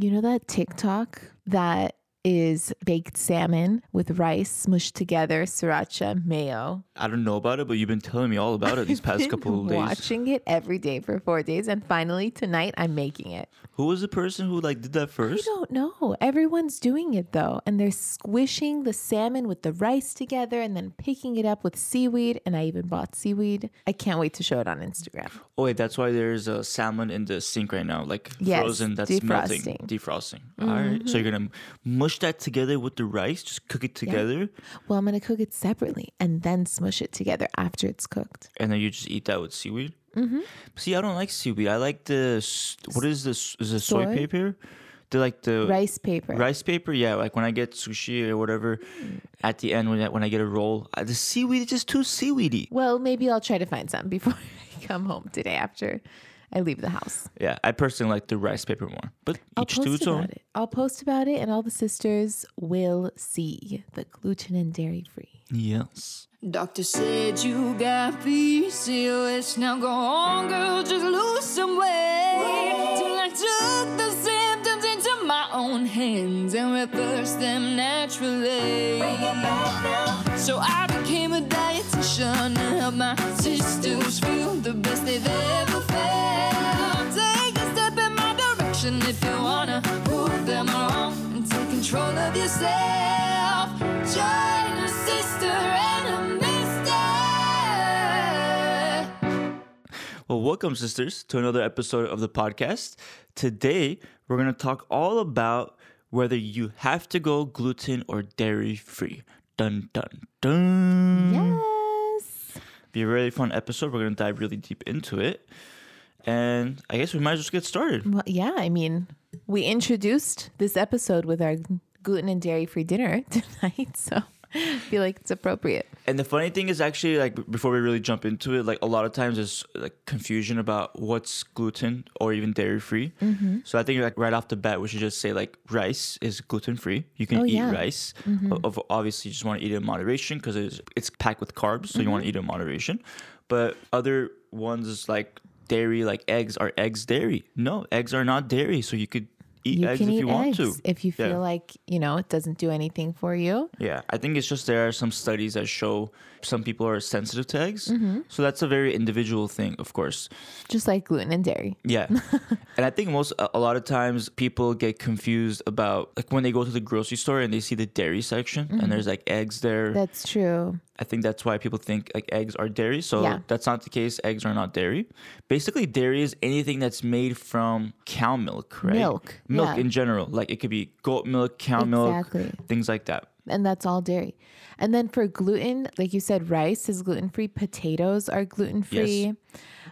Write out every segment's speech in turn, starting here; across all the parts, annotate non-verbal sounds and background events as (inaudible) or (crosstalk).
You know that TikTok that is baked salmon with rice smushed together, sriracha, mayo. I don't know about it, but you've been telling me all about it these (laughs) past couple of days. Watching it every day for four days, and finally tonight I'm making it. Who was the person who like did that first? I don't know. Everyone's doing it though, and they're squishing the salmon with the rice together, and then picking it up with seaweed. And I even bought seaweed. I can't wait to show it on Instagram. Oh wait, that's why there's a salmon in the sink right now, like Yes, frozen. That's melting, defrosting. Mm-hmm. defrosting. All right, so you're gonna mush that together with the rice, just cook it together, Well, I'm gonna cook it separately and then smush it together after it's cooked. and then you just eat that with seaweed. Mm-hmm. See, I don't like seaweed. I like the what is this? Is it soy Soy? paper? The like the Rice paper. rice paper. Yeah, like when I get sushi or whatever, at the end when I, when I get a roll, uh, the seaweed is just too seaweedy. Well, maybe I'll try to find some before (laughs) I come home today after I leave the house. Yeah, I personally like the rice paper more, but I'll each to post its about own. it. I'll post about it, and all the sisters will see the gluten and dairy free. Yes. Doctor said you got PCOS. Now go on, girl, just lose some weight. Till I took the symptoms into my own hands and reversed them naturally. So I became a dietitian and helped my sisters feel the best they've ever felt. Take a step in my direction if you wanna prove them wrong and take control of yourself. Join a sister and a mister. Well, welcome, sisters, to another episode of the podcast. Today, we're going to talk all about whether you have to go gluten or dairy free. Dun, dun, dun. Yes. Be a really fun episode. We're going to dive really deep into it. And I guess we might as well get started. Well, yeah. I mean, we introduced this episode with our gluten and dairy free dinner (laughs) tonight, so (laughs) feel like it's appropriate. And the funny thing is, actually, like b- before we really jump into it, like a lot of times there's like confusion about what's gluten or even dairy free. Mm-hmm. So I think like right off the bat, we should just say like rice is gluten free. You can Oh, eat yeah. Mm-hmm. rice. O- Of obviously, you just want to eat it in moderation because it's it's packed with carbs, so you Mm-hmm. want to eat it in moderation. But other ones like dairy, like eggs, are eggs dairy? No, eggs are not dairy, so you could eat You eggs can if eat you want eggs to. if you feel Yeah. like you know it doesn't do anything for you. Yeah, I think it's just there are some studies that show some people are sensitive to eggs. Mm-hmm. So that's a very individual thing, of course. Just like gluten and dairy. Yeah. (laughs) and I think most, a a lot of times people get confused about like when they go to the grocery store and they see the dairy section Mm-hmm. and there's like eggs there. That's true. I think that's why people think like eggs are dairy. So Yeah. that's not the case. Eggs are not dairy. Basically, dairy is anything that's made from cow milk, right? Milk, Milk yeah. in general. Like it could be goat milk, cow Exactly. milk, things like that. and that's all dairy. And then for gluten, like you said, rice is gluten free, potatoes are gluten free,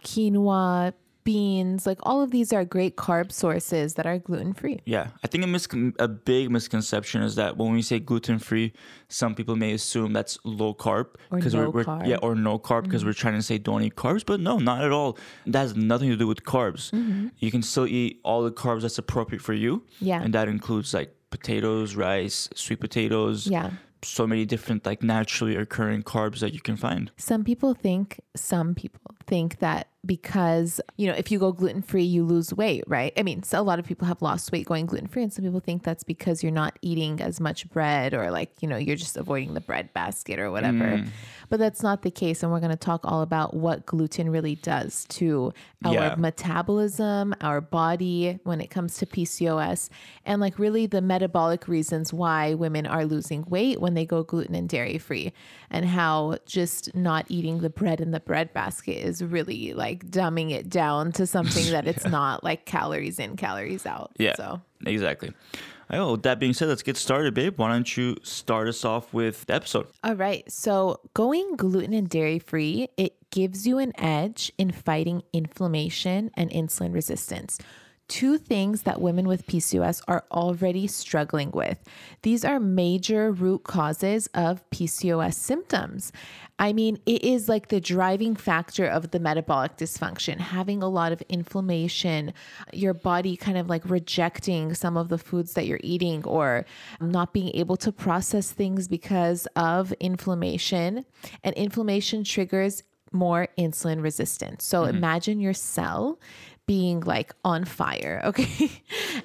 quinoa, beans, like all of these are great carb sources that are gluten free. Yeah, I think a, mis- a big misconception is that when we say gluten free, some people may assume that's low carb Or we're, we're. Mm-hmm. yeah or no carb because we're trying to say don't eat carbs, but no, not at all. That has nothing to do with carbs. Mm-hmm. You can still eat all the carbs that's appropriate for you. Yeah. and that includes like potatoes, rice, sweet potatoes. Yeah. so many different like naturally occurring carbs that you can find. Some people think, some people think that because, you know, if you go gluten free, you lose weight, right? I mean, so a lot of people have lost weight going gluten free, and some people think that's because you're not eating as much bread or like, you know, you're just avoiding the bread basket or whatever. Mm. But that's not the case. And we're going to talk all about what gluten really does to our Yeah. metabolism, our body when it comes to PCOS, and like really the metabolic reasons why women are losing weight when they go gluten and dairy free, and how just not eating the bread in the bread basket is really like dumbing it down to something that it's (laughs) not like calories in, calories out. Yeah, So exactly. Oh, with that being said, let's get started, babe. Why don't you start us off with the episode? All right. So going gluten and dairy free, it gives you an edge in fighting inflammation and insulin resistance. Two things that women with PCOS are already struggling with. These are major root causes of PCOS symptoms. I mean, it is like the driving factor of the metabolic dysfunction, having a lot of inflammation, your body kind of like rejecting some of the foods that you're eating or not being able to process things because of inflammation. And inflammation triggers more insulin resistance. So mm-hmm. imagine your cell being like on fire, (laughs) okay?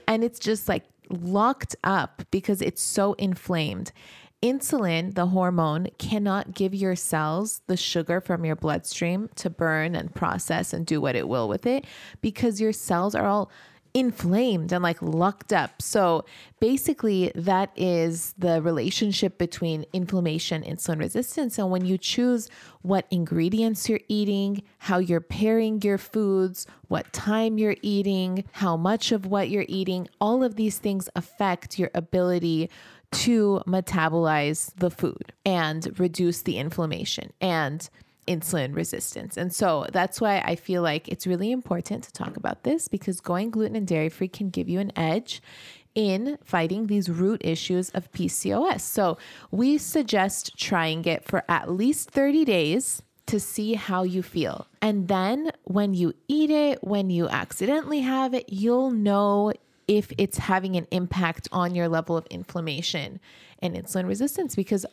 and it's just like locked up because it's so inflamed. Insulin, the hormone, cannot give your cells the sugar from your bloodstream to burn and process and do what it will with it because your cells are all inflamed and like locked up. So basically, that is the relationship between inflammation, insulin resistance. And when you choose what ingredients you're eating, how you're pairing your foods, what time you're eating, how much of what you're eating, all of these things affect your ability to metabolize the food and reduce the inflammation and insulin resistance. And so that's why I feel like it's really important to talk about this because going gluten and dairy free can give you an edge in fighting these root issues of PCOS. So we suggest trying it for at least 30 days to see how you feel. And then when you eat it, when you accidentally have it, you'll know if it's having an impact on your level of inflammation and insulin resistance because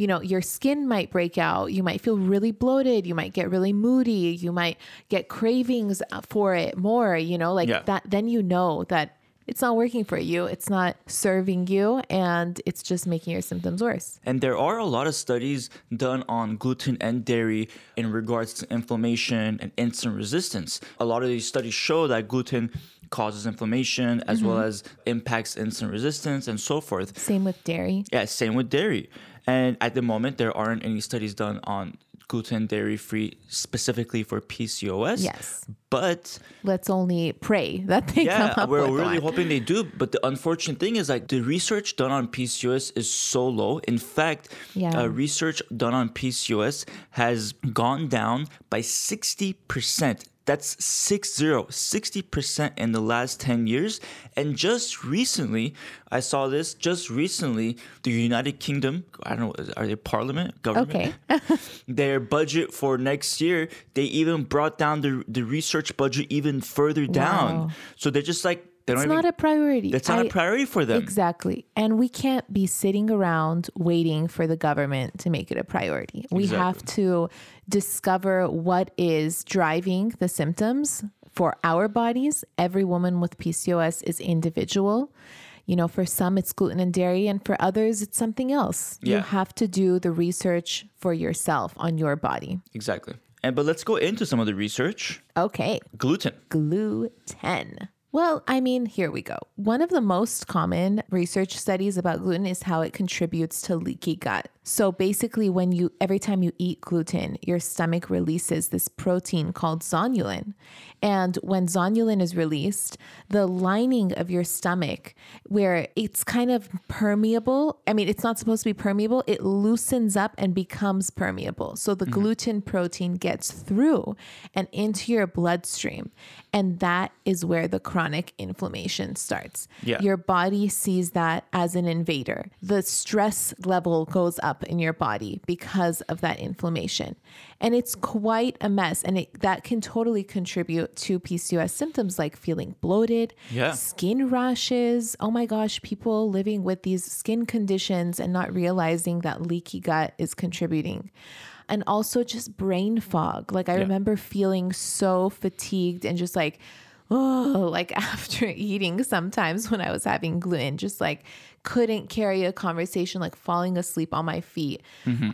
you know your skin might break out. You might feel really bloated. You might get really moody. You might get cravings uh, for it more you know like Yeah. that then you know that it's not working for you. It's not serving you and it's just making your symptoms worse. And there are a lot of studies done on gluten and dairy in regards to inflammation and insulin resistance. A lot of these studies show that gluten causes inflammation as well as impacts insulin resistance and so forth. same with dairy Yeah, same with dairy. And at the moment, there aren't any studies done on gluten dairy free specifically for PCOS. Yes. But let's only pray that they yeah, come up we're with really one. hoping they do. But the unfortunate thing is like the research done on PCOS is so low. In fact, Yeah. uh, research done on PCOS has gone down by 60%. That's six zero, 60% in the last 10 years. And just recently, I saw this, just recently, the United Kingdom, I don't know, are they parliament, government? okay (laughs) (laughs) their budget for next year, they even brought down the the research budget even further down. Wow. So they're just like they don't it's even. not a priority that's not a I- priority for them. Exactly. And we can't be sitting around waiting for the government to make it a priority. We have to discover what is driving the symptoms for our bodies. Every woman with PCOS is individual. You know, for some it's gluten and dairy, and for others it's something else. Yeah. You have to do the research for yourself on your body. Exactly. And but let's go into some of the research. Okay. Gluten. gluten. Well, I mean, here we go. One of the most common research studies about gluten is how it contributes to leaky gut. So basically, when you every time you eat gluten, your stomach releases this protein called zonulin. And when zonulin is released, the lining of your stomach, where it's kind of permeable, I mean, it's not supposed to be permeable, it loosens up and becomes permeable. So the mm-hmm. gluten protein gets through and into your bloodstream. And that is where the chronic inflammation starts. Yeah. Your body sees that as an invader. The stress level goes up in your body because of that inflammation. And it's quite a mess. And it, that can totally contribute to PCOS symptoms like feeling bloated, Yeah. skin rashes. Oh my gosh, people living with these skin conditions and not realizing that leaky gut is contributing. And also just brain fog. Like I remember feeling so fatigued and just like, oh, (laughs) like after eating sometimes when I was having gluten, just like couldn't carry a conversation, like falling asleep on my feet.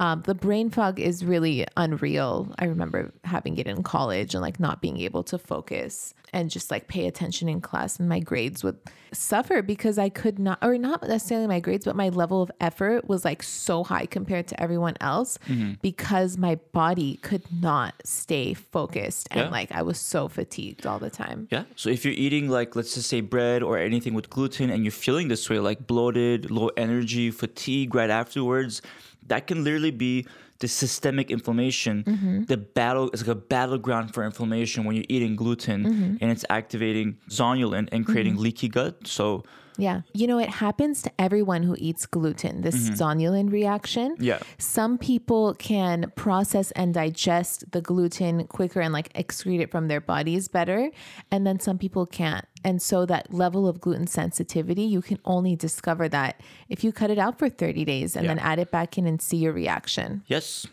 Um, the brain fog is really unreal. I remember having it in college and like not being able to focus and just like pay attention in class, and my grades would suffer because I could not, or not necessarily my grades, but my level of effort was like so high compared to everyone else because my body could not stay focused and Yeah. like I was so fatigued all the time. Yeah. So if you're eating like let's just say bread or anything with gluten and you're feeling this way, like bloated, low energy, fatigue right afterwards, that can literally be the systemic inflammation. Mm-hmm. The battle is like a battleground for inflammation when you're eating gluten Mm-hmm. and it's activating zonulin and creating leaky gut. So Yeah. You know, it happens to everyone who eats gluten, this zonulin reaction. Yeah. Some people can process and digest the gluten quicker and like excrete it from their bodies better. And then some people can't. And so that level of gluten sensitivity, you can only discover that if you cut it out for 30 days and Yeah. then add it back in and see your reaction. Yes.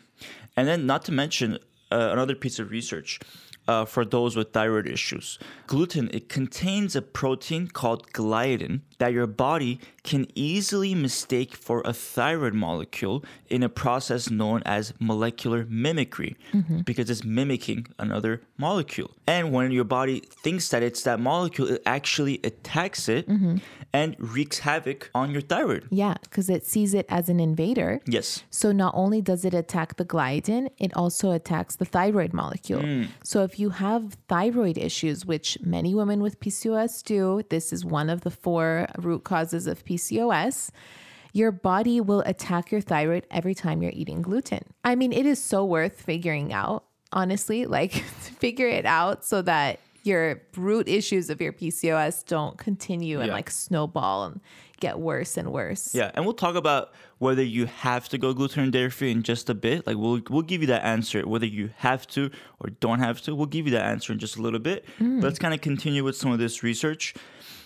And then, not to mention uh, another piece of research uh, for those with thyroid issues. Gluten, it contains a protein called gliadin that your body can easily mistake for a thyroid molecule in a process known as molecular mimicry because it's mimicking another molecule. And when your body thinks that it's that molecule, it actually attacks it and wreaks havoc on your thyroid. Yeah, because it sees it as an invader. Yes. So not only does it attack the gliadin, it also attacks the thyroid molecule. Mm. So if you have thyroid issues, which many women with PCOS do, this is one of the four root causes of PCOS. Your body will attack your thyroid every time you're eating gluten. I mean, it is so worth figuring out, honestly, like (laughs) figure it out so that your root issues of your PCOS don't continue and like snowball and get worse and worse. Yeah, and we'll talk about whether you have to go gluten and dairy free in just a bit. Like we'll we'll give you that answer whether you have to or don't have to. We'll give you that answer in just a little bit. But let's kind of continue with some of this research.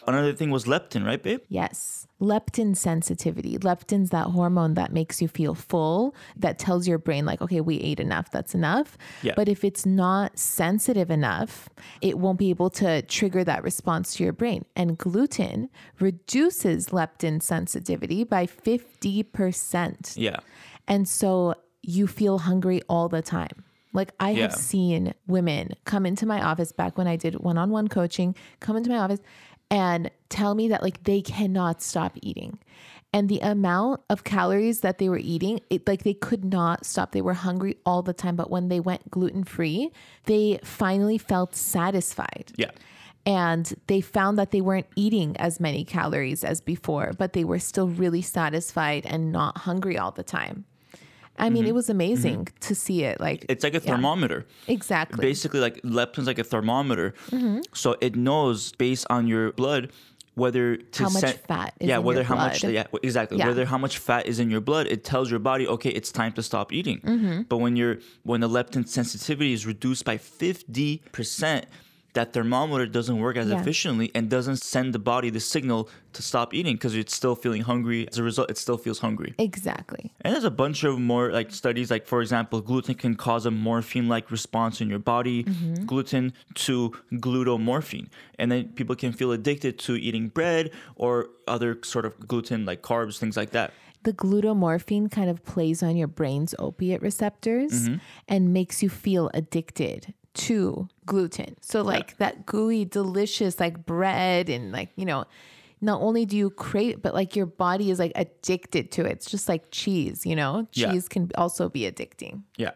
Another thing was leptin, right, babe? Yes. Leptin sensitivity. Leptin's that hormone that makes you feel full, that tells your brain, like, okay, we ate enough, that's enough. Yeah. But if it's not sensitive enough, it won't be able to trigger that response to your brain. And gluten reduces leptin sensitivity by 50%. Yeah. And so you feel hungry all the time. Like I have seen women come into my office back when I did one-on-one coaching, come into my office and tell me that like they cannot stop eating. And the amount of calories that they were eating, it like they could not stop. They were hungry all the time, but when they went gluten-free, they finally felt satisfied Yeah. and they found that they weren't eating as many calories as before, but they were still really satisfied and not hungry all the time. I mean, it was amazing to see it. Like, It's like a Yeah. thermometer. exactly. Basically, like leptin's like a thermometer. Mm-hmm. So it knows based on your blood whether to How much send- fat is yeah, in whether your how much yeah exactly Yeah. whether how much fat is in your blood. It tells your body okay, it's time to stop eating. Mm-hmm. But when you're when the leptin sensitivity is reduced by fifty percent. That thermometer doesn't work as Yeah. efficiently and doesn't send the body the signal to stop eating because it's still feeling hungry. As a result, it still feels hungry. exactly. And there's a bunch of more like studies, like for example, gluten can cause a morphine-like response in your body. Mm-hmm. Gluten to glutomorphine, and then people can feel addicted to eating bread or other sort of gluten, like carbs, things like that. The glutomorphine kind of plays on your brain's opiate receptors Mm-hmm. and makes you feel addicted to gluten. So, like that gooey, delicious, like bread, and like, you know, not only do you crave, but like your body is like addicted to it. It's just like cheese, you know? Yeah. Cheese can also be addicting. Yeah.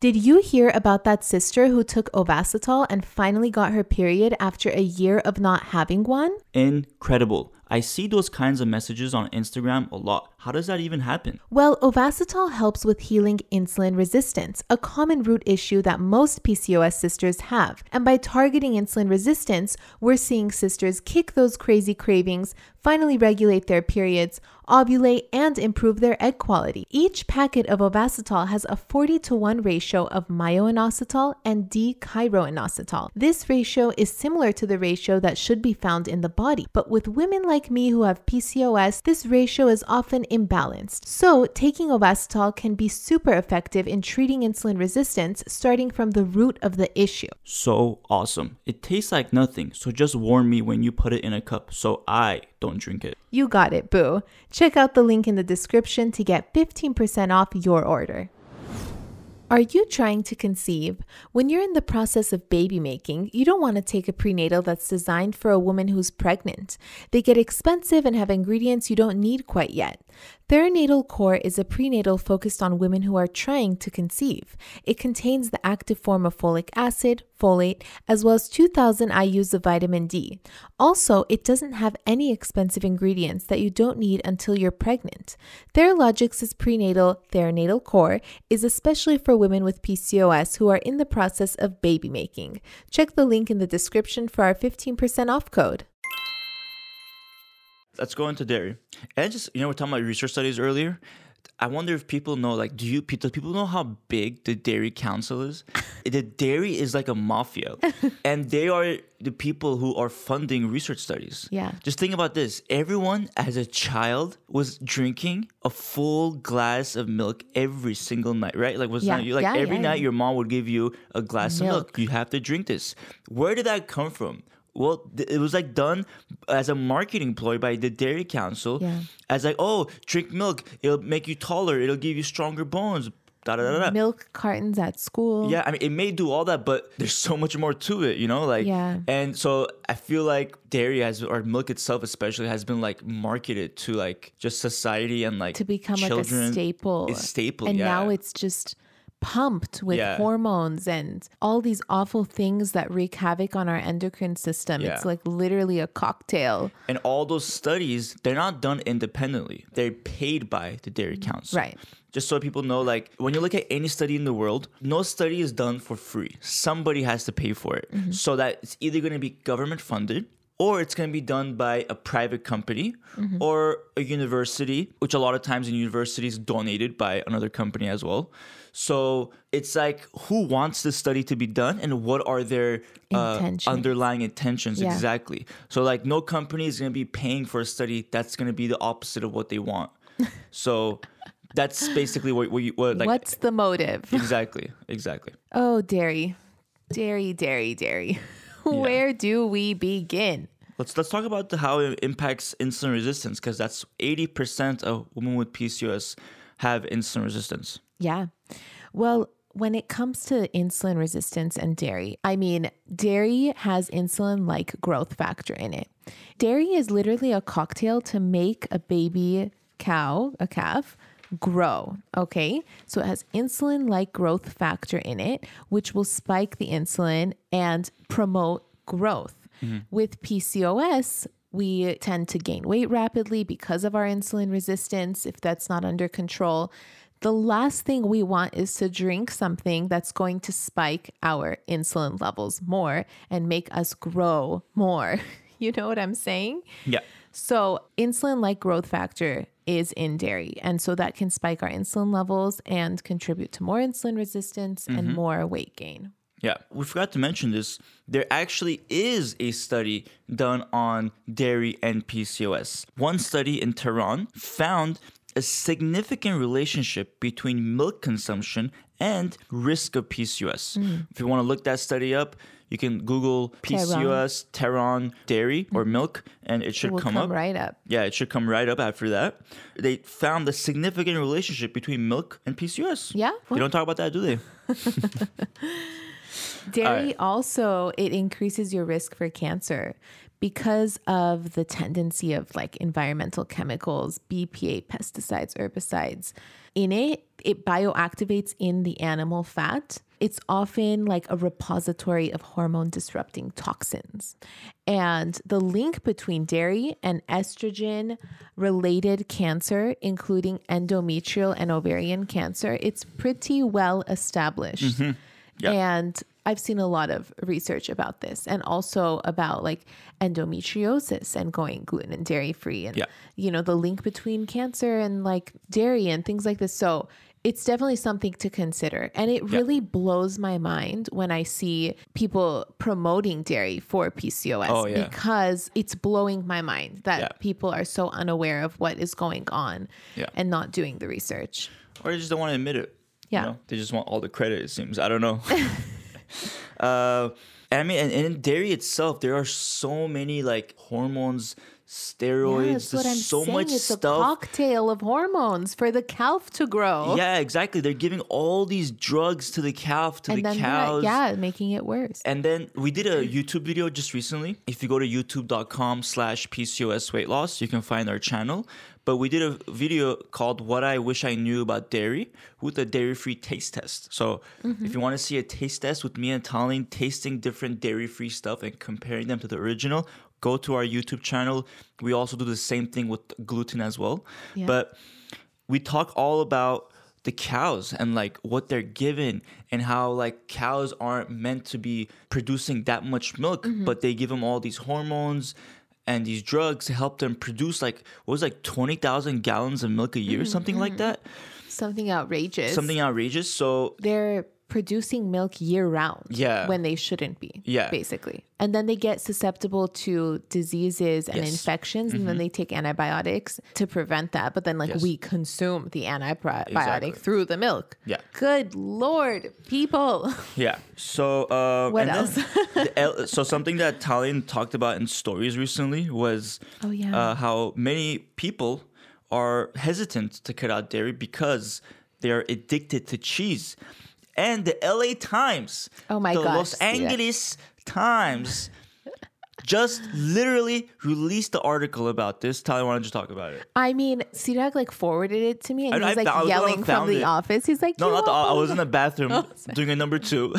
Did you hear about that sister who took Ovasitol and finally got her period after a year of not having one? Incredible. I see those kinds of messages on Instagram a lot. How does that even happen? Well, Ovasitol helps with healing insulin resistance, a common root issue that most PCOS sisters have. And by targeting insulin resistance, we're seeing sisters kick those crazy cravings, finally regulate their periods, ovulate, and improve their egg quality. Each packet of Ovasitol has a 40 to 1 ratio of myoinositol and D-chiroinositol. This ratio is similar to the ratio that should be found in the body, but with women like me who have PCOS, this ratio is often imbalanced. So, taking Ovasitol can be super effective in treating insulin resistance starting from the root of the issue. So awesome. It tastes like nothing, so just warn me when you put it in a cup so I don't drink it. You got it, boo. Check out the link in the description to get 15% off your order. Are you trying to conceive? When you're in the process of baby making, you don't want to take a prenatal that's designed for a woman who's pregnant. They get expensive and have ingredients you don't need quite yet. Theranatal Core is a prenatal focused on women who are trying to conceive. It contains the active form of folic acid, folate, as well as 2000 IUs of vitamin D. Also, it doesn't have any expensive ingredients that you don't need until you're pregnant. Theralogix' prenatal Theranatal Core is especially for women with PCOS who are in the process of baby making. Check the link in the description for our 15% off code. Let's go into dairy. And just, you know, we're talking about research studies earlier. I wonder if people know, like, do you, do people know how big the Dairy Council is? (laughs) the dairy is like a mafia, (laughs) and they are the people who are funding research studies. Yeah. Just think about this. Everyone as a child was drinking a full glass of milk every single night, right? Like was Yeah. not you like Yeah, every yeah, night your mom would give you a glass of milk. Milk. You have to drink this. Where did that come from? Well, th- it was like done as a marketing ploy by the Dairy Council. Yeah. As like, oh, drink milk. It'll make you taller. It'll give you stronger bones. Da da da da. Milk cartons at school. Yeah, I mean, it may do all that, but there's so much more to it, you know? Like, Yeah. And so I feel like dairy has, or milk itself especially, has been like marketed to like just society and like to become children. like a staple. It's staple, And yeah. now it's just pumped with Yeah. hormones and all these awful things that wreak havoc on our endocrine system. It's like literally a cocktail. And all those studies, they're not done independently. They're paid by the Dairy Council. Right. Just so people know, like when you look at any study in the world, no study is done for free. Somebody has to pay for it. Mm-hmm. So that it's either going to be government funded or it's going to be done by a private company Mm-hmm. or a university, which a lot of times in universities donated by another company as well. So it's like who wants this study to be done and what are their uh, underlying intentions Yeah. exactly. So like no company is going to be paying for a study that's going to be the opposite of what they want. (laughs) so that's basically what what, you, what like What's the motive? exactly exactly. Oh, dairy. Dairy, dairy, dairy. (laughs) (laughs) Where do we begin? Let's let's talk about the, how it impacts insulin resistance because that's 80% of women with PCOS have insulin resistance. Yeah. Well, when it comes to insulin resistance and dairy, I mean, dairy has insulin like growth factor in it. Dairy is literally a cocktail to make a baby cow, a calf, grow. Okay. So it has insulin like growth factor in it, which will spike the insulin and promote growth. Mm-hmm. With PCOS, we tend to gain weight rapidly because of our insulin resistance if that's not under control. The last thing we want is to drink something that's going to spike our insulin levels more and make us grow more. (laughs) You know what I'm saying? Yeah. So, insulin like growth factor is in dairy. And so that can spike our insulin levels and contribute to more insulin resistance and mm-hmm. more weight gain. Yeah, we forgot to mention this. There actually is a study done on dairy and PCOS. One study in Tehran found a significant relationship between milk consumption and risk of PCOS. Mm. If you want to look that study up, you can Google PCOS Tehran dairy or mm-hmm. milk, and it should Will come, come, up. right up. Yeah, it should come right up after that. They found a significant relationship between milk and PCOS. Yeah? They don't talk about that, do they? (laughs) Dairy right. also it increases your risk for cancer because of the tendency of like environmental chemicals, BPA, pesticides, herbicides. In it, it bioactivates in the animal fat. It's often like a repository of hormone disrupting toxins. And the link between dairy and estrogen related cancer, including endometrial and ovarian cancer, it's pretty well established. Mm-hmm. Yeah. And I've seen a lot of research about this and also about like endometriosis and going gluten and dairy free and Yeah. you know the link between cancer and like dairy and things like this. So it's definitely something to consider. And it really blows my mind when I see people promoting dairy for PCOS Oh, yeah. because it's blowing my mind that Yeah. people are so unaware of what is going on Yeah. and not doing the research. or they just don't want to admit it. you Yeah. know? they just want all the credit. It seems. I don't know. (laughs) (laughs) uh, and I mean, and, and in dairy itself, there are so many like hormones, steroids. Yeah, there's I'm so saying. much it's stuff. a cocktail of hormones for the calf to grow. Yeah, exactly. They're giving all these drugs to the calf, to and the cows. yeah, making it worse. And then we did a YouTube video just recently. If you go to youtube.com slash PCOS weight loss, you can find our channel. But we did a video called What I Wish I Knew About Dairy with a dairy free taste test. So mm-hmm. if you want to see a taste test with me and Tallene tasting different dairy free stuff and comparing them to the original, go to our YouTube channel. We also do the same thing with gluten as well. Yeah. But we talk all about the cows and like what they're given and how like cows aren't meant to be producing that much milk mm-hmm. but they give them all these hormones and these drugs help them produce like what was it, like twenty thousand gallons of milk a year, mm-hmm, something like mm-hmm. that, Something outrageous. something outrageous. So they're producing milk year round. Yeah. When they shouldn't be. Yeah. Basically. And then they get susceptible to diseases and Yes. Mm-hmm. infections, and then they take antibiotics to prevent that. But then, like, Yes. we consume the antibiotic Exactly. through the milk. Yeah. Good Lord, people. Yeah. So uh, (laughs) What else? L- so something that Tallene talked about in stories recently was Oh, yeah. uh, how many people are hesitant to cut out dairy because they are addicted to cheese. And the LA Times, Oh my the gosh, Los. Angeles Times, (laughs) just literally released the article about this. Why don't you talk about it? I mean, Sirak like forwarded it to me and I- he was I like I was the one who yelling from the it. office. He's like, No, not the, office. I was in the bathroom (laughs) Oh, doing a number two.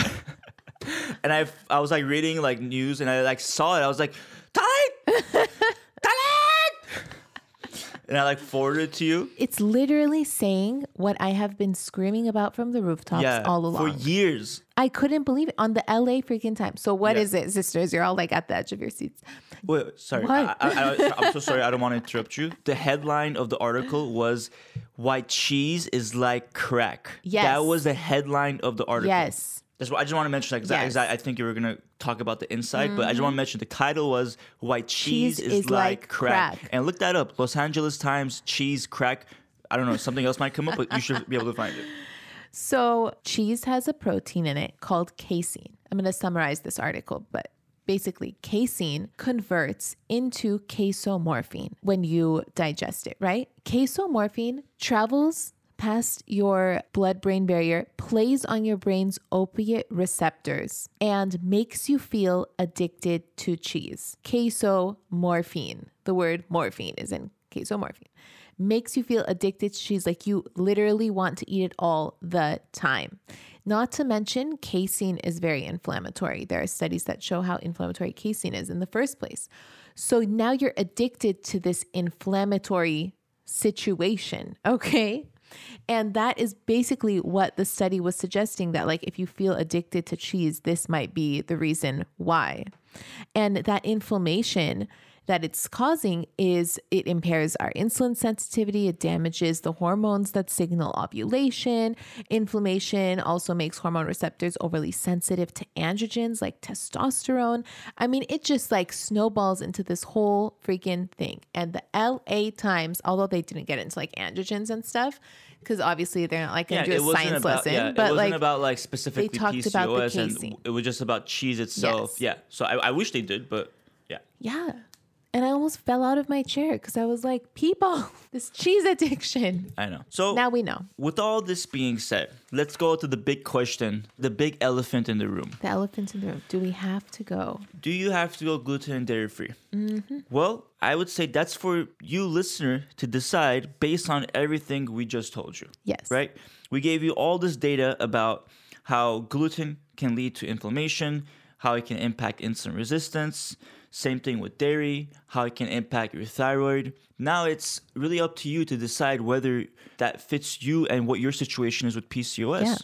(laughs) and I I was like reading like news and I like saw it. I was like, Tallene! And I like forwarded it to you. It's literally saying what I have been screaming about from the rooftops Yeah. all along. For years. I couldn't believe it on the LA freaking time. So what Yeah. is it, sisters? You're all like at the edge of your seats. Wait, sorry. What? I, I, I, am so sorry. I don't want to interrupt you. The headline of the article was "Why cheese is like crack." Yes. that was the headline of the article. Yes. That's what I just want to mention that because Yes. Mm-hmm. I, I think you were gonna talk about the inside, but I just want to mention the title was "Why Cheese, is, like, crack. crack. and look that up. Los Angeles Times cheese crack. I don't know. Something else might come up, but you should be able to find it. (laughs) So cheese has a protein in it called casein. I'm going to summarize this article, but basically casein converts into casomorphine when you digest it, right? Casomorphine travels past your blood brain barrier, plays on your brain's opiate receptors, and makes you feel addicted to cheese. Casomorphine. The word morphine is in casomorphine. Makes you feel addicted to cheese, like you literally want to eat it all the time. Not to mention, casein is very inflammatory. There are studies that show how inflammatory casein is in the first place. So now you're addicted to this inflammatory situation, (laughs) okay? And that is basically what the study was suggesting that, like, if you feel addicted to cheese, this might be the reason why. And that inflammation that it's causing is it impairs our insulin sensitivity, it damages the hormones that signal ovulation. Inflammation also makes hormone receptors overly sensitive to androgens like testosterone. I mean, it just like snowballs into this whole freaking thing. And the LA Times, although they didn't get into like androgens and stuff, because obviously they're not like gonna do a science about, lesson, yeah, it but wasn't like about like specifically talked PCOS, about the and it was just about cheese itself. Yes. Yeah. So I, I wish they did, but yeah. Yeah. And I almost fell out of my chair because I was like, people, (laughs) this cheese addiction. I know. So Now we know. with all this being said, let's go to the big question, the big elephant in the room. The elephant in the room. Do we have to go? Do you have to go gluten and dairy free? Mm-hmm. Well, I would say that's for you, listener, to decide based on everything we just told you. Yes. Right? We gave you all this data about how gluten can lead to inflammation, how it can impact insulin resistance. Same thing with dairy, how it can impact your thyroid. Now it's really up to you to decide whether that fits you and what your situation is with PCOS. Yeah.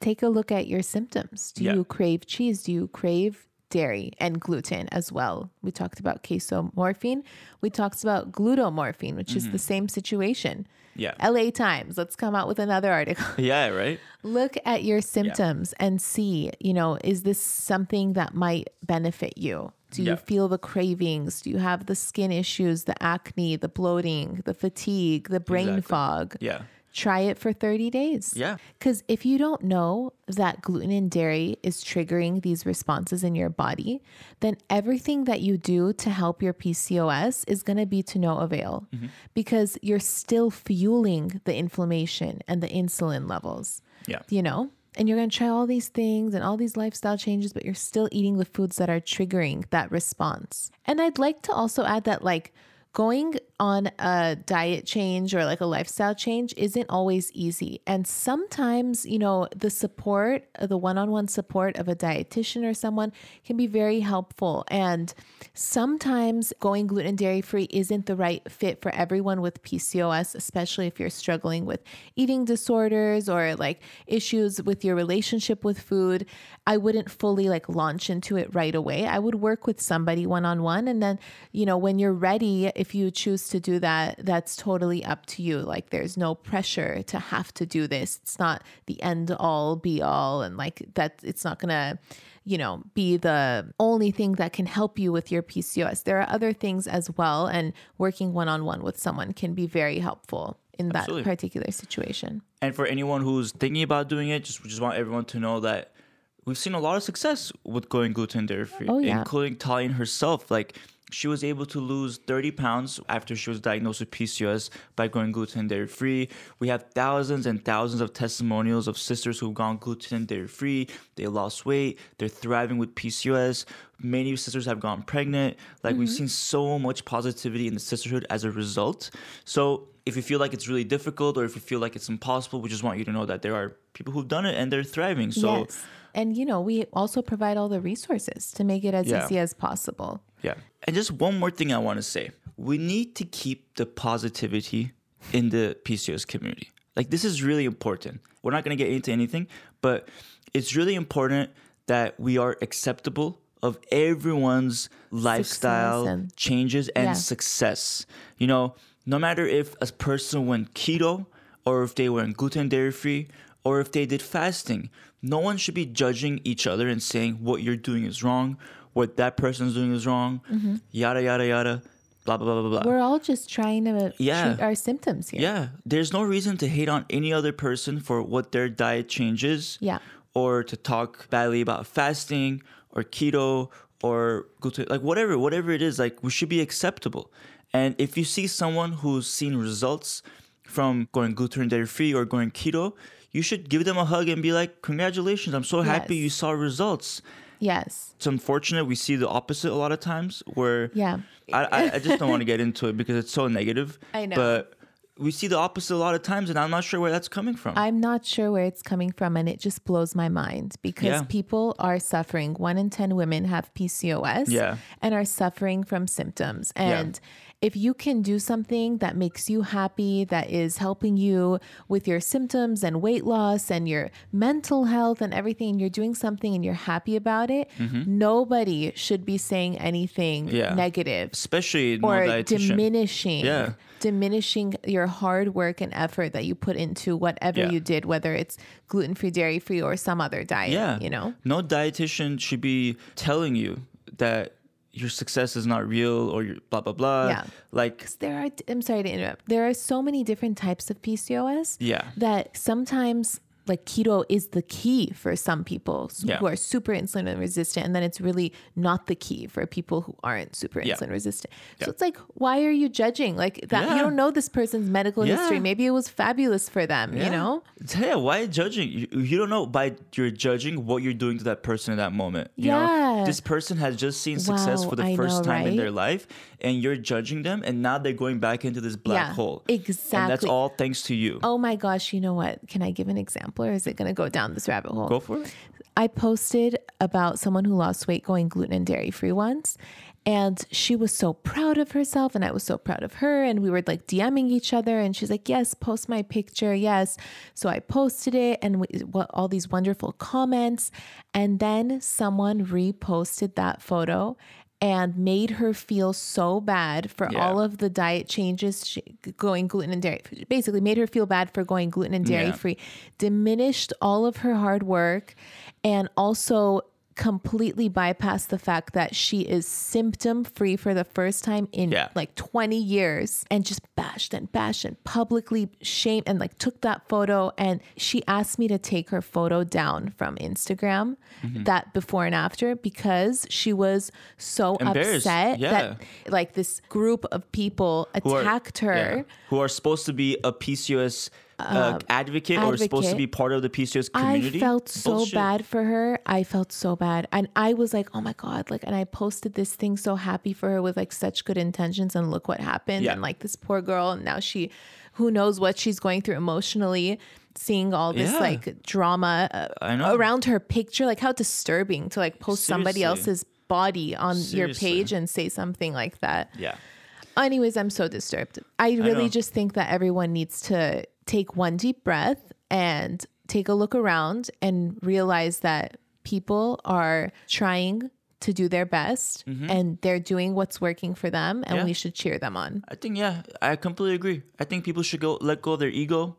Take a look at your symptoms. Do Yeah. you crave cheese? Do you crave dairy and gluten as well? We talked about casomorphine. We talked about glutomorphine, which is the mm-hmm. same situation. Yeah. LA Times, let's come out with another article. (laughs) Yeah, right? look at your symptoms and see, you know, is this something that might benefit you? Do you Yeah. feel the cravings? Do you have the skin issues, the acne, the bloating, the fatigue, the brain Exactly. fog? Yeah. Try it for 30 days. Yeah. Because if you don't know that gluten and dairy is triggering these responses in your body, then everything that you do to help your PCOS is going to be to no avail Mm-hmm. because you're still fueling the inflammation and the insulin levels Yeah. you know? And you're going to try all these things and all these lifestyle changes, but you're still eating the foods that are triggering that response. And I'd like to also add that, like, going on a diet change or like a lifestyle change isn't always easy. And sometimes, you know, the support, the one on one support of a dietitian or someone can be very helpful. And sometimes going gluten dairy free isn't the right fit for everyone with PCOS, especially if you're struggling with eating disorders or like issues with your relationship with food. I wouldn't fully like launch into it right away. I would work with somebody one on one. And then, you know, when you're ready, if you choose to do that, that's totally up to you. Like there's no pressure to have to do this. It's not the end all be all. And like that, it's not going to, you know, be the only thing that can help you with your PCOS. There are other things as well. And working one on one with someone can be very helpful in that particular situation. And for anyone who's thinking about doing it, just we just want everyone to know that we've seen a lot of success with going gluten dairy free, Oh, yeah. including Tallene herself. Like she was able to lose 30 pounds after she was diagnosed with PCOS by going gluten dairy free. We have thousands and thousands of testimonials of sisters who've gone gluten dairy free. They lost weight. They're thriving with PCOS. Many sisters have gone pregnant. Like we've mm-hmm. seen so much positivity in the sisterhood as a result. So if you feel like it's really difficult or if you feel like it's impossible, we just want you to know that there are people who've done it and they're thriving. So yes. And, you know, we also provide all the resources to make it as Yeah. easy as possible. Yeah. And just one more thing I want to say. We need to keep the positivity in the PCOS community. Like this is really important. We're not going to get into anything, but it's really important that we are acceptable of everyone's lifestyle and- changes and Yeah. success. You know, no matter if a person went keto or if they went gluten dairy free or if they did fasting, no one should be judging each other and saying what you're doing is wrong, what that person's doing is wrong, mm-hmm. yada yada yada, blah blah blah blah blah. We're all just trying to Yeah. treat our symptoms here. Yeah, there's no reason to hate on any other person for what their diet changes. Yeah. Or to talk badly about fasting or keto or gluten, like whatever, whatever it is, like we should be acceptable. And if you see someone who's seen results from going gluten dairy free or going keto, you should give them a hug and be like, "Congratulations! I'm so happy Yes. you saw results." Yes. It's unfortunate we see the opposite a lot of times where Yeah. I, I, I just don't want to get into it because it's so negative. (laughs) I know. But we see the opposite a lot of times, and I'm not sure where that's coming from. I'm not sure where it's coming from, and it just blows my mind because Yeah. people are suffering. One in 10 women have PCOS Yeah. and are suffering from symptoms. And if you can do something that makes you happy, that is helping you with your symptoms and weight loss and your mental health and everything, and you're doing something and you're happy about it, nobody should be saying anything Mm-hmm. Yeah. negative Especially or diminishing Yeah. diminishing your hard work and effort that you put into whatever Yeah. you did whether it's gluten-free dairy-free or some other diet yeah, you know no dietitian should be telling you that your success is not real or your blah blah blah. Yeah. Like there are i'm sorry to interrupt there are so many different types of pcos Yeah. that sometimes like keto is the key for some people Yeah. who are super insulin resistant and then it's really not the key for people who aren't super Yeah. insulin resistant so Yeah. it's like why are you judging like that you don't know this person's medical history maybe it was fabulous for them you know Yeah, why judging? You, you don't know by you're judging what you're doing to that person in that moment. You know, Yeah. this person has just seen success Wow, for the I first know, time in their life, and you're judging them, and now they're going back into this black Yeah, hole. And that's all thanks to you. Oh my gosh, you know what? Can I give an example or is it going to go down this rabbit hole? Go for it. I posted about someone who lost weight going gluten and dairy free once. And she was so proud of herself, and I was so proud of her. And we were like DMing each other, and she's like, Yes, post my picture. Yes. So I posted it, and we, what, all these wonderful comments. And then someone reposted that photo and made her feel so bad for Yeah. all of the diet changes she, going gluten and dairy basically made her feel bad for going gluten and dairy Yeah. free diminished all of her hard work and also completely bypassed the fact that she is symptom free for the first time in Yeah. like 20 years and just bashed and bashed and publicly shamed and like took that photo and she asked me to take her photo down from Instagram Mm-hmm. that before and after because she was so upset yeah. that like this group of people Who are- attacked her yeah, who are supposed to be a PCOS uh, advocate, or supposed to be part of the PCOS community. I felt so Bullshit. bad for her. I felt so bad. And I was like, oh my God. Like, and I posted this thing so happy for her with like such good intentions. And look what happened. Yeah. And like this poor girl, and now she, who knows what she's going through emotionally, seeing all this Yeah. like drama uh, I around her picture. Like, how disturbing to like post somebody else's body on your page and say something like that. Yeah. Anyways, I'm so disturbed. I really know. just think that everyone needs to take one deep breath and take a look around and realize that people are trying to do their best and they're doing what's working for them and Mm-hmm. Yeah. we should cheer them on. I think yeah, I completely agree. I think people should go let go of their ego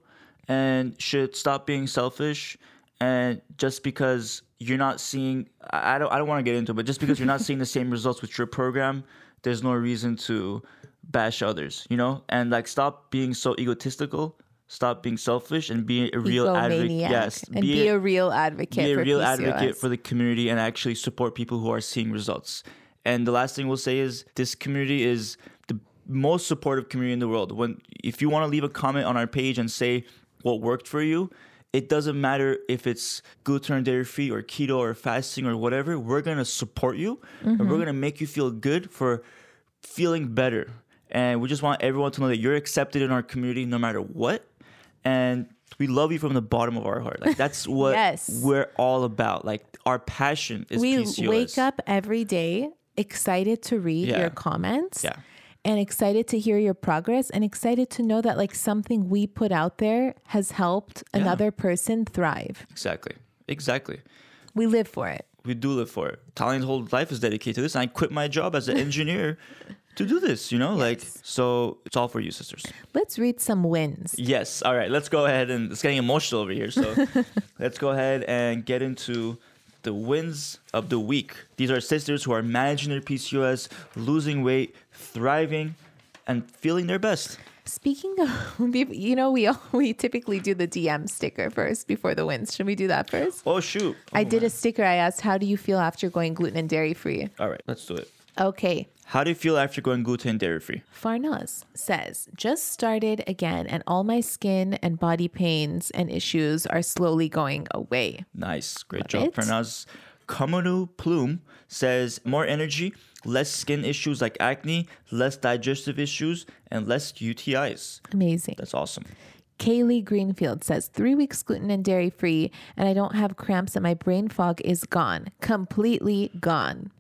and should stop being selfish and just because you're not seeing I I don't I don't want to get into it, but just because you're not (laughs) seeing the same results with your program, there's no reason to bash others, you know? And like stop being so egotistical, stop being selfish and be a real advocate. Yes, and be, a, real advocate be a for real PCOS. advocate for the community and actually support people who are seeing results. And the last thing we'll say is this community is the most supportive community in the world. When if you want to leave a comment on our page and say what worked for you, it doesn't matter if it's gluten or dairy free or keto or fasting or whatever. We're gonna support you and we're mm-hmm. gonna make you feel good for feeling better. And we just want everyone to know that you're accepted in our community no matter what. And we love you from the bottom of our heart. Like (laughs) that's what Yes. we're all about. Like our passion is we PCOS. wake up every day excited to read Yeah. your comments Yeah. and excited to hear your progress and excited to know that like something we put out there has helped another person thrive Exactly. Exactly. we live for it We do live for it. Tallene's whole life is dedicated to this. And I quit my job as an (laughs) engineer to do this, you know? Like so it's all for you, sisters. let's read some wins Yes. All right. Let's go ahead and it's getting emotional over here. So (laughs) let's go ahead and get into the wins of the week. These are sisters who are managing their PCOS, losing weight, thriving, and feeling their best. speaking of (laughs) you know we all, (laughs) we typically do the dm sticker first before the wins should we do that first Oh shoot. i Oh, did man. a sticker i asked how do you feel after going gluten and dairy free All right, let's do it. okay How do you feel after going gluten and dairy free? Farnaz says, just started again, and all my skin and body pains and issues are slowly going away. Nice. Great Love job, it. Farnaz. Kamanu Plume says more energy, less skin issues like acne, less digestive issues, and less UTIs. Amazing. That's awesome. Kaylee Greenfield says, three weeks gluten and dairy free, and I don't have cramps, and my brain fog is gone, completely gone.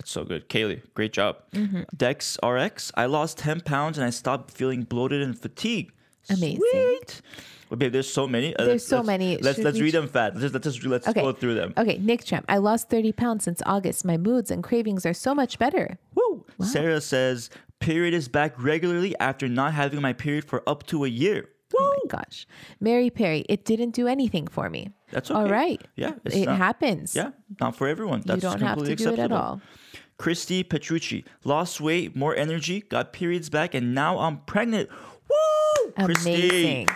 Wow. That's so good. Kaylee, great job. Mm-hmm. Dex RX, I lost 10 pounds and I stopped feeling bloated and fatigued. Amazing. Sweet. Well, babe, there's so many. Uh, There's let's- so let's- many. Let's Should let's read ch- them fast. Let's let's, just, let's Okay. go through them. Okay, Nick Champ, I lost 30 pounds since August. My moods and cravings are so much better. Woo! Sarah says, period is back regularly after not having my period for up to a year. Oh my gosh. Mary Perry, it didn't do anything for me. That's All okay. right. Yeah, It not- happens. Yeah, not for everyone. You don't have to completely do it at all. Christy Petrucci lost weight, more energy, got periods back, and now I'm pregnant. Woo! Christy. Amazing.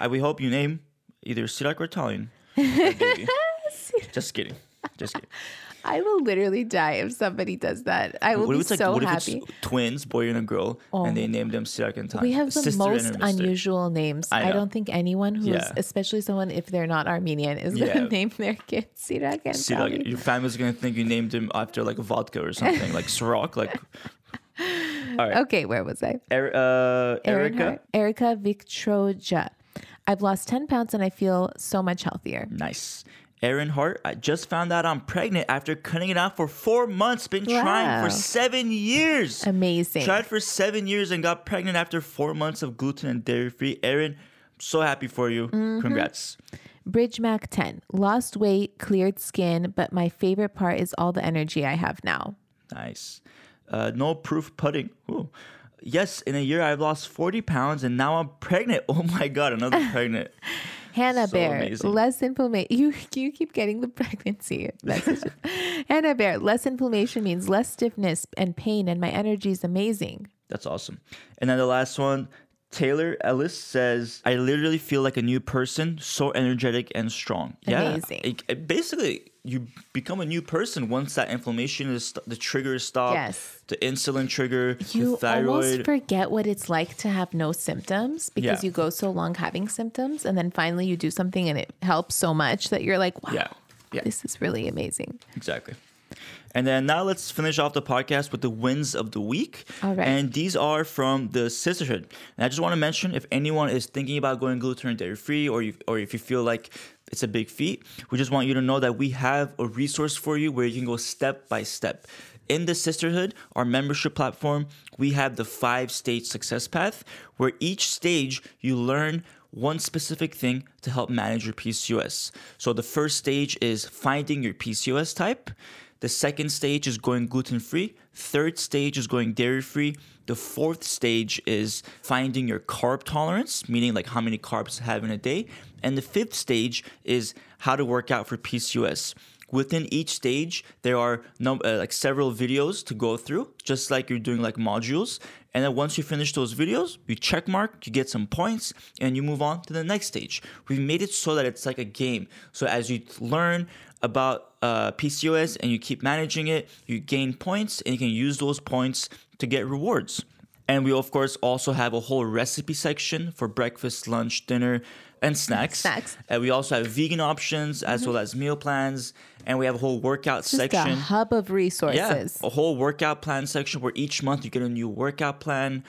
I, we hope you name either Sirak or Tallene. (laughs) Just kidding. Just kidding. I will literally die if somebody does that. I will What be if it's like so what happy. if it's twins, boy and a girl, and they named them second time. We have the Sister most unusual names. I I, don't think anyone who's, Yeah. especially someone if they're not Armenian, is Yeah. gonna (laughs) name their kid Sirak and Sirak, your family's gonna think you named him after like vodka or something, like Ciroc, like. (laughs) All right, Okay, where was I? Er- uh, Erica. Erica Victroja. I've lost 10 pounds and I feel so much healthier. Nice. Erin Hart, I just found out I'm pregnant after cutting it out for four months. Been trying for seven years. Amazing. Tried for seven years and got pregnant after four months of gluten and dairy free. Erin, so happy for you. Mm-hmm. Congrats. Bridge Mac 10. Lost weight, cleared skin, but my favorite part is all the energy I have now. Nice. Uh, no proof pudding. Ooh. Yes, in a year I've lost 40 pounds and now I'm pregnant. (laughs) Oh my God, another (laughs) pregnant. Hannah So Bear, amazing. less inflammation. You you keep getting the (laughs) pregnancy. Hannah Bear, less inflammation means less stiffness and pain, and my energy is amazing. That's awesome. And then the last one, Taylor Ellis says, I literally feel like a new person, so energetic and strong. Amazing. Yeah. it- it- basically, you become a new person once that inflammation is st- the trigger is stopped. Yes. The insulin trigger, You almost forget what it's like to have no symptoms because Yeah. you go so long having symptoms and then finally you do something and it helps so much that you're like, wow, Yeah. Yeah. this is really amazing. Exactly. And then now let's finish off the podcast with the wins of the week. All right. And these are from the Cysterhood. And I just want to mention if anyone is thinking about going gluten and dairy free, or you, or if you feel like it's a big feat, we just want you to know that we have a resource for you where you can go step by step. In the Cysterhood, our membership platform, we have the five stage success path where each stage you learn one specific thing to help manage your PCOS. So the first stage is finding your PCOS type. The second stage is going gluten free. Third stage is going dairy free. The fourth stage is finding your carb tolerance, meaning like how many carbs have in a day. And the fifth stage is how to work out for PCOS. Within each stage, there are uh, like several videos to go through, just like you're doing like modules. And then once you finish those videos, you check mark, you get some points, and you move on to the next stage. We've made it so that it's like a game. So as you learn about uh, PCOS and you keep managing it, you gain points, and you can use those points to get rewards. And we of course also have a whole recipe section for breakfast, lunch, dinner, and snacks. Snacks. And we also have vegan options as well as meal plans. And we have a whole workout Just section. a hub of resources. Yeah, a whole workout plan section where each month you get a new workout plan.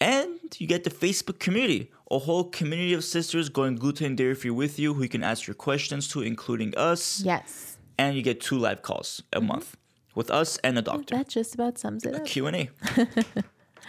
And you get the Facebook community, a whole community of sisters going gluten and dairy free with you who you can ask your questions to, including us. Yes. And you get two live calls a mm-hmm. month with us and a doctor. That just about sums it up. Q&A. (laughs)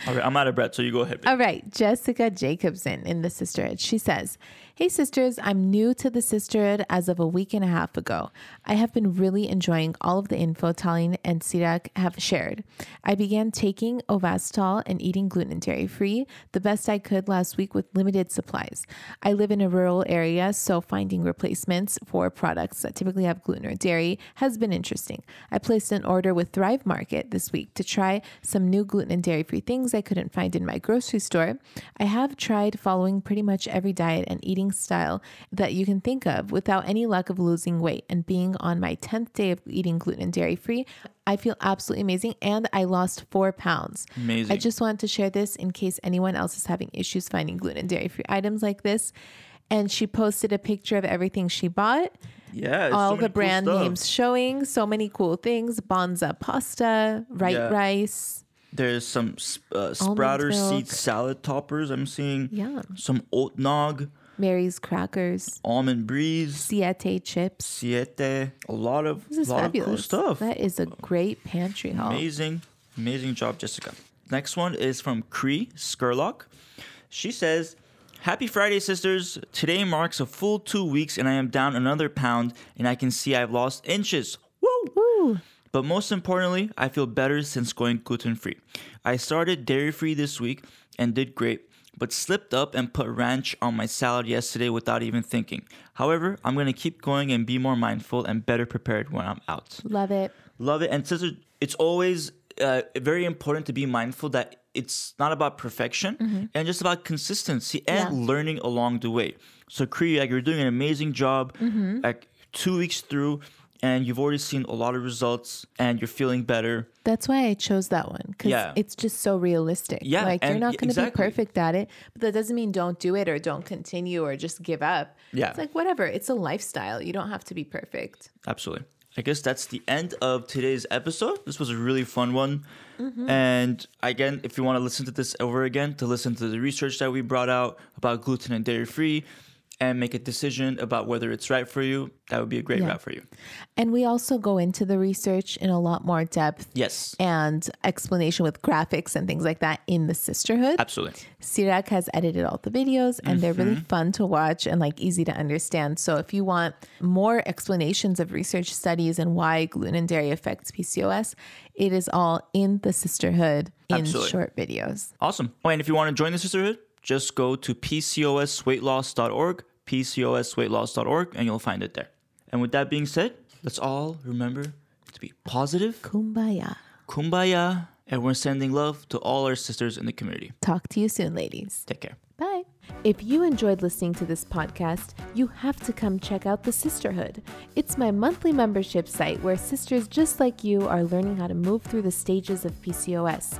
All right, I'm out of breath, so you go ahead. babe. All right, Jessica Jacobson in the Cysterhood. She says, Hey sisters, I'm new to the Cysterhood as of a week and a half ago. I have been really enjoying all of the info Tallene and Sirak have shared. I began taking Ovasitol and eating gluten and dairy free the best I could last week with limited supplies. I live in a rural area, so finding replacements for products that typically have gluten or dairy has been interesting. I placed an order with Thrive Market this week to try some new gluten and dairy free things I couldn't find in my grocery store. I have tried following pretty much every diet and eating style that you can think of without any luck of losing weight. And being on my 10th day of eating gluten and dairy free, I feel absolutely amazing. And I lost four pounds. Amazing. I just wanted to share this in case anyone else is having issues finding gluten and dairy free items like this. And she posted a picture of everything she bought Yeah, it's so all many the brand stuff. names showing so many cool things Banza pasta right Yeah. rice There's some uh, sprouter seed salad toppers. I'm seeing Yum. some oat nog, mary's crackers almond breeze, siete chips siete. A lot of, this is lot of cool fabulous stuff. that is a great pantry haul Amazing, amazing job, Jessica. Next one is from Cree Skurlock. She says, Happy Friday, sisters. Today marks a full two weeks and I am down another pound and I can see I've lost inches. Woo! Woo. But most importantly, I feel better since going gluten free. I started dairy free this week and did great, but slipped up and put ranch on my salad yesterday without even thinking. However, I'm going to keep going and be more mindful and better prepared when I'm out. love it Love it. And sister, it's always uh, very important to be mindful that it's not about perfection and just about consistency and Yeah. learning along the way. So, Kriya, like you're doing an amazing job. Like two weeks through, and you've already seen a lot of results, and you're feeling better. that's why i chose that one because Yeah. it's just so realistic Yeah, like you're not going to exactly. be perfect at it but that doesn't mean don't do it or don't continue or just give up Yeah. it's like whatever it's a lifestyle you don't have to be perfect Absolutely. I guess that's the end of today's episode. This was a really fun one. Mm-hmm. And again, if you want to listen to this over again, to listen to the research that we brought out about gluten and dairy free and make a decision about whether it's right for you, that would be a great Yeah. route for you. and we also go into the research in a lot more depth Yes, and explanation with graphics and things like that in the Cysterhood. absolutely. Sirak has edited all the videos and they're really Mm-hmm. fun to watch and like easy to understand. So if you want more explanations of research studies and why gluten and dairy affects PCOS, it is all in the Cysterhood in Absolutely. short videos. Awesome. Oh, and if you want to join the Cysterhood, just go to pcosweightloss.org, pcosweightloss.org, and you'll find it there. And with that being said, let's all remember to be positive, Kumbaya. kumbaya, and we're sending love to all our sisters in the community. Talk to you soon, ladies. Take care. Bye. If you enjoyed listening to this podcast, you have to come check out the Cysterhood. It's my monthly membership site where sisters just like you are learning how to move through the stages of PCOS.